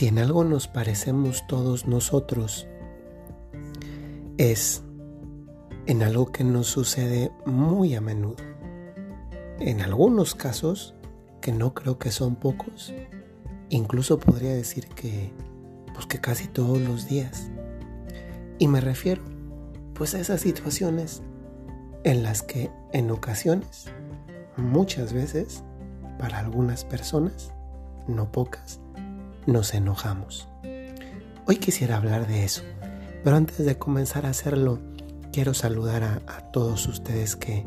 Si en algo nos parecemos todos nosotros, es en algo que nos sucede muy a menudo. En algunos casos, que no creo que son pocos, incluso podría decir que, pues que casi todos los días. Y me refiero, pues a esas situaciones en las que en ocasiones, muchas veces, para algunas personas, no pocas, nos enojamos. Hoy quisiera hablar de eso, pero antes de comenzar a hacerlo, quiero saludar a, todos ustedes que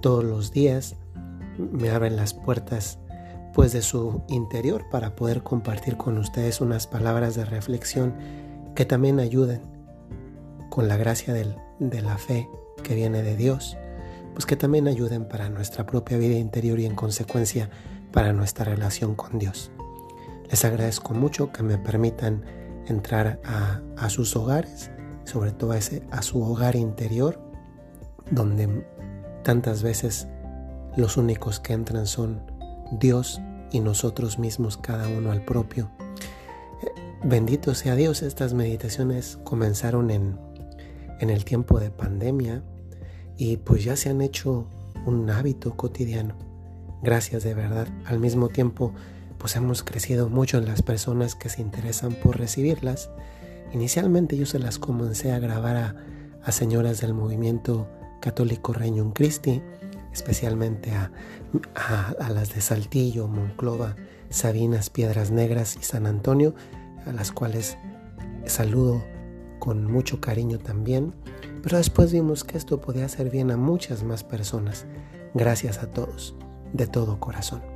todos los días me abren las puertas pues de su interior para poder compartir con ustedes unas palabras de reflexión que también ayuden con la gracia de la fe que viene de Dios, pues que también ayuden para nuestra propia vida interior y en consecuencia para nuestra relación con Dios. Les agradezco mucho que me permitan entrar a, sus hogares, sobre todo a, a su hogar interior, donde tantas veces los únicos que entran son Dios y nosotros mismos, cada uno al propio. Bendito sea Dios, estas meditaciones comenzaron en, en el tiempo de pandemia y pues ya se han hecho un hábito cotidiano. Gracias de verdad. Al mismo tiempo, pues hemos crecido mucho en las personas que se interesan por recibirlas. Inicialmente yo se las comencé a grabar a, a señoras del movimiento católico Regnum Christi, especialmente a, a, las de Saltillo, Monclova, Sabinas, Piedras Negras y San Antonio, a las cuales saludo con mucho cariño también. Pero después vimos que esto podía hacer bien a muchas más personas. Gracias a todos, de todo corazón.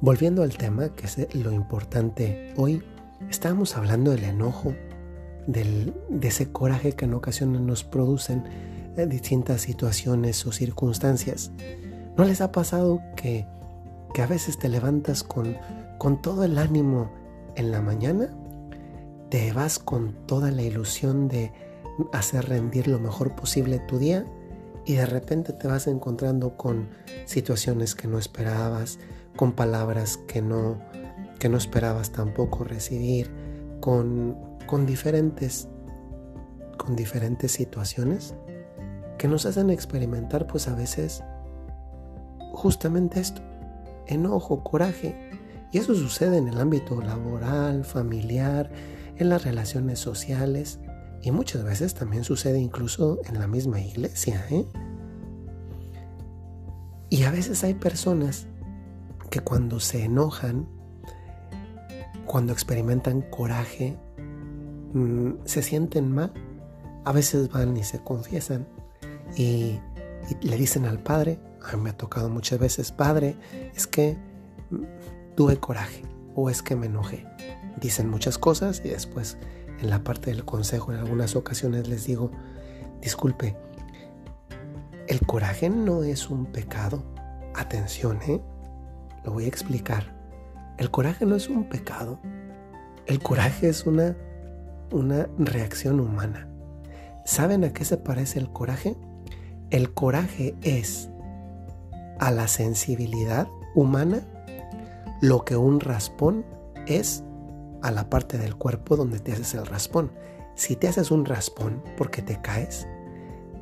Volviendo al tema, que es lo importante hoy, estábamos hablando del enojo, de ese coraje que en ocasiones nos producen en eh, distintas situaciones o circunstancias. ¿No les ha pasado que, que a veces te levantas con, con todo el ánimo en la mañana? Te vas con toda la ilusión de hacer rendir lo mejor posible tu día y de repente te vas encontrando con situaciones que no esperabas, con palabras que no, que no esperabas tampoco recibir, con, con, diferentes, con diferentes situaciones que nos hacen experimentar pues a veces justamente esto, enojo, coraje. Y eso sucede en el ámbito laboral, familiar, en las relaciones sociales y muchas veces también sucede incluso en la misma iglesia. ¿eh? Y a veces hay personas que cuando se enojan, cuando experimentan coraje, mm, se sienten mal, a veces van y se confiesan y, le dicen al padre, a mí me ha tocado muchas veces, padre, es que mm, tuve coraje o es que me enojé. Dicen muchas cosas y después en la parte del consejo en algunas ocasiones les digo, disculpe, el coraje no es un pecado. Atención, ¿eh? Lo voy a explicar. El coraje no es un pecado. El coraje es una, una reacción humana. ¿Saben a qué se parece el coraje? El coraje es a la sensibilidad humana lo que un raspón es a la parte del cuerpo donde te haces el raspón. Si te haces un raspón porque te caes,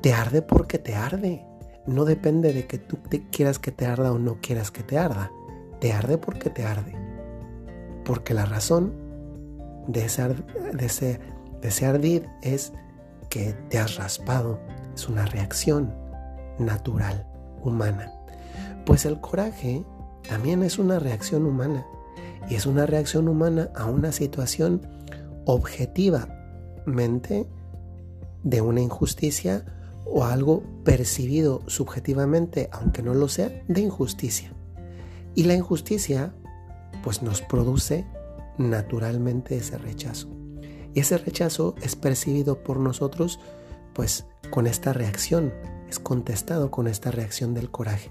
te arde porque te arde. No depende de que tú te quieras que te arda o no quieras que te arda te arde porque te arde. Porque la razón de ese, de de ese ardid es que te has raspado. Es una reacción natural, humana. Pues el coraje también es una reacción humana. Y es una reacción humana a una situación objetivamente de una injusticia o algo percibido subjetivamente, aunque no lo sea, de injusticia. Y la injusticia pues nos produce naturalmente ese rechazo. Y ese rechazo es percibido por nosotros pues con esta reacción, es contestado con esta reacción del coraje.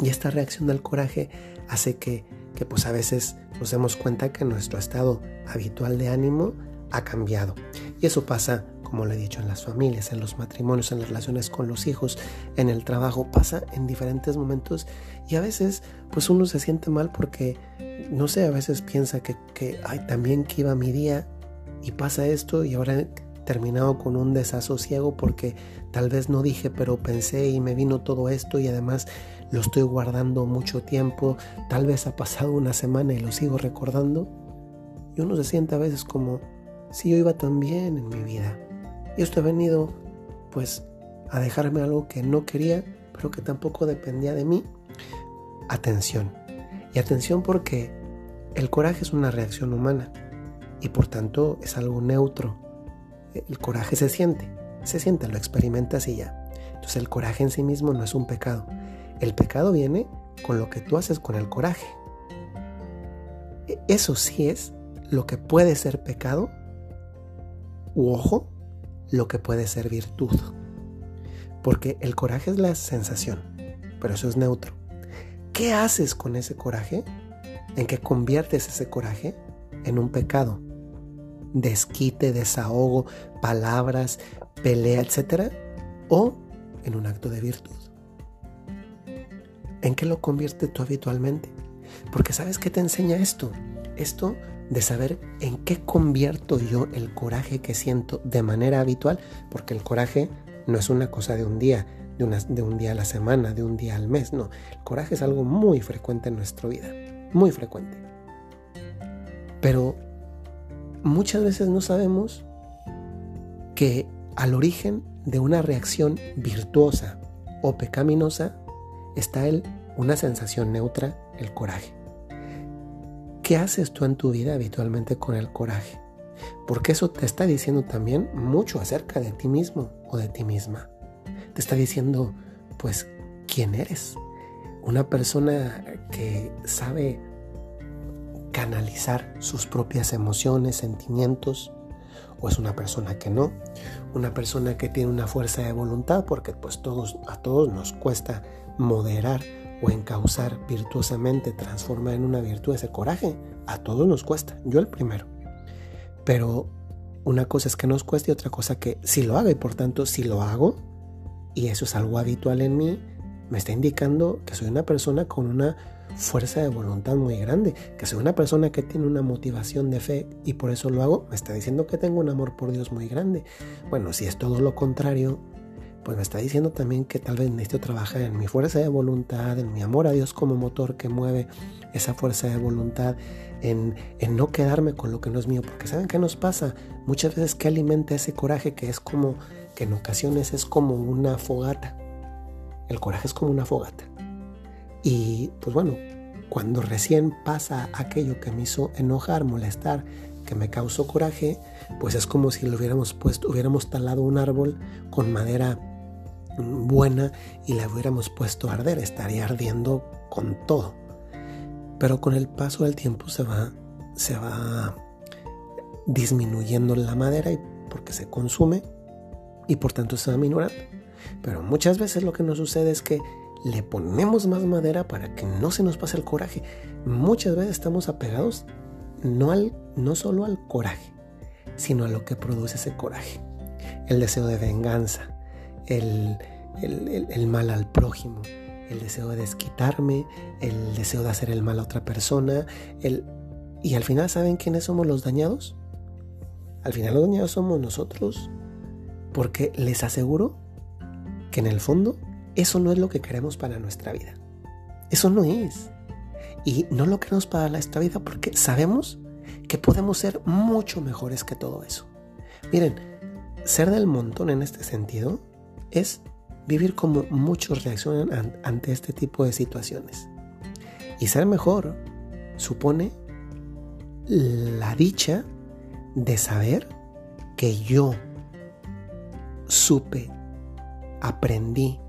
Y esta reacción del coraje hace que, que pues a veces nos demos cuenta que nuestro estado habitual de ánimo ha cambiado. Y eso pasa como lo he dicho, en las familias, en los matrimonios, en las relaciones con los hijos, en el trabajo, pasa en diferentes momentos y a veces pues uno se siente mal porque, no sé, a veces piensa que, que ay, también que iba mi día y pasa esto y ahora terminado con un desasosiego porque tal vez no dije, pero pensé y me vino todo esto y además lo estoy guardando mucho tiempo, tal vez ha pasado una semana y lo sigo recordando. Y uno se siente a veces como si yo iba tan bien en mi vida. Y esto ha venido pues a dejarme algo que no quería, pero que tampoco dependía de mí. Atención. Y atención porque el coraje es una reacción humana y por tanto es algo neutro. El coraje se siente, se siente, lo experimentas y ya. Entonces el coraje en sí mismo no es un pecado. El pecado viene con lo que tú haces con el coraje. E, eso sí es lo que puede ser pecado, u ojo, lo que puede ser virtud. Porque el coraje es la sensación, pero eso es neutro. ¿Qué haces con ese coraje? ¿En qué conviertes ese coraje? En un pecado. Desquite, desahogo, palabras, pelea, etc. O en un acto de virtud. ¿En qué lo conviertes tú habitualmente? Porque ¿sabes qué te enseña esto? Esto de saber en qué convierto yo el coraje que siento de manera habitual, porque el coraje no es una cosa de un día, de, de un día a la semana, de un día al mes, no. El coraje es algo muy frecuente en nuestra vida, muy frecuente. Pero muchas veces no sabemos que al origen de una reacción virtuosa o pecaminosa está el, una sensación neutra, el coraje. ¿Qué haces tú en tu vida habitualmente con el coraje? Porque eso te está diciendo también mucho acerca de ti mismo o de ti misma. Te está diciendo, pues, quién eres. Una persona que sabe canalizar sus propias emociones, sentimientos, o es una persona que no, una persona que tiene una fuerza de voluntad, porque pues todos, a todos nos cuesta moderar o encauzar virtuosamente, transformar en una virtud ese coraje. A todos nos cuesta, yo el primero. Pero una cosa es que nos cueste y otra cosa que si lo hago y por tanto si lo hago, y eso es algo habitual en mí, me está indicando que soy una persona con una fuerza de voluntad muy grande, que soy una persona que tiene una motivación de fe y por eso lo hago, me está diciendo que tengo un amor por Dios muy grande. Bueno, si es todo lo contrario, pues me está diciendo también que tal vez necesito trabajar en mi fuerza de voluntad, en mi amor a Dios como motor que mueve esa fuerza de voluntad, en, en no quedarme con lo que no es mío, porque ¿saben qué nos pasa? Muchas veces que alimenta ese coraje que es como, que en ocasiones es como una fogata. El coraje es como una fogata. Y pues bueno, cuando recién pasa aquello que me hizo enojar, molestar, que me causó coraje, pues es como si lo hubiéramos puesto, hubiéramos talado un árbol con madera buena y la hubiéramos puesto a arder, estaría ardiendo con todo. Pero con el paso del tiempo se va, se va disminuyendo la madera y porque se consume y por tanto se va minorando. Pero muchas veces lo que nos sucede es que le ponemos más madera para que no se nos pase el coraje. Muchas veces estamos apegados no, al, no solo al coraje, sino a lo que produce ese coraje. El deseo de venganza, el, mal al prójimo, el deseo de desquitarme, el deseo de hacer el mal a otra persona. El... Y al final, ¿saben quiénes somos los dañados? Al final los dañados somos nosotros. Porque les aseguro que en el fondo eso no es lo que queremos para nuestra vida. Eso no es. Y no lo queremos para nuestra vida porque sabemos que podemos ser mucho mejores que todo eso. Miren, ser del montón en este sentido es vivir como muchos reaccionan ante este tipo de situaciones. Y ser mejor supone la dicha de saber que yo supe, aprendí,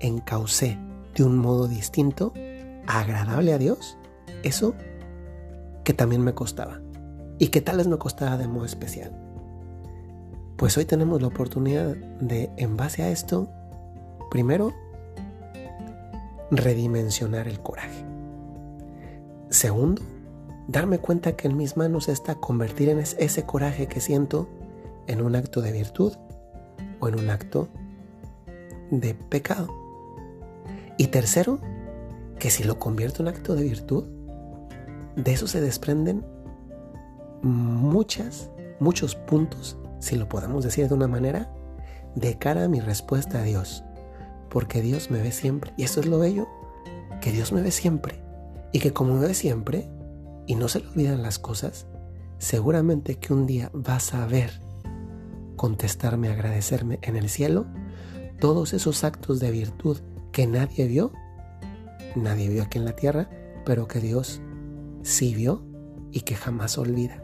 encaucé de un modo distinto, agradable a Dios, eso que también me costaba y que tal vez me costaba de modo especial. Pues hoy tenemos la oportunidad de, en base a esto, primero, redimensionar el coraje. Segundo, darme cuenta que en mis manos está convertir en ese coraje que siento en un acto de virtud o en un acto de pecado. Y tercero, que si lo convierto en acto de virtud, de eso se desprenden muchas, muchos puntos, si lo podemos decir de una manera, de cara a mi respuesta a Dios. Porque Dios me ve siempre. Y eso es lo bello, que Dios me ve siempre. Y que como me ve siempre, y no se le olvidan las cosas, seguramente que un día vas a ver contestarme, agradecerme en el cielo todos esos actos de virtud que nadie vio, nadie vio aquí en la tierra, pero que Dios sí vio y que jamás olvida.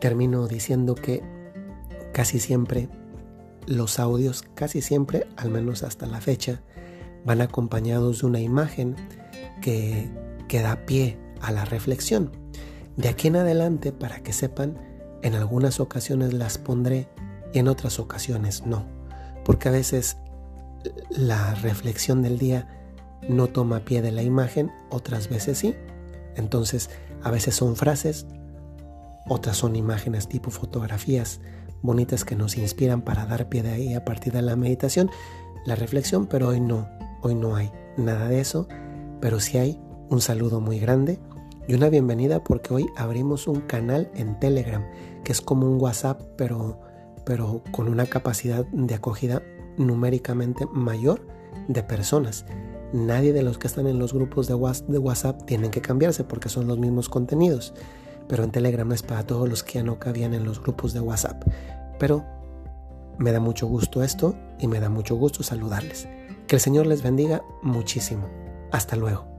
Termino diciendo que casi siempre los audios, casi siempre, al menos hasta la fecha, van acompañados de una imagen que, que da pie a la reflexión. De aquí en adelante, para que sepan, en algunas ocasiones las pondré y en otras ocasiones no, porque a veces la reflexión del día no toma pie de la imagen, otras veces sí. Entonces, a veces son frases, otras son imágenes tipo fotografías bonitas que nos inspiran para dar pie de ahí a partir de la meditación, la reflexión, pero hoy no, hoy no hay nada de eso, pero sí hay un saludo muy grande y una bienvenida porque hoy abrimos un canal en Telegram, que es como un WhatsApp, pero, pero con una capacidad de acogida numéricamente mayor de personas. Nadie de los que están en los grupos de WhatsApp tienen que cambiarse porque son los mismos contenidos. Pero en Telegram es para todos los que ya no cabían en los grupos de WhatsApp. Pero me da mucho gusto esto y me da mucho gusto saludarles. Que el Señor les bendiga muchísimo. Hasta luego.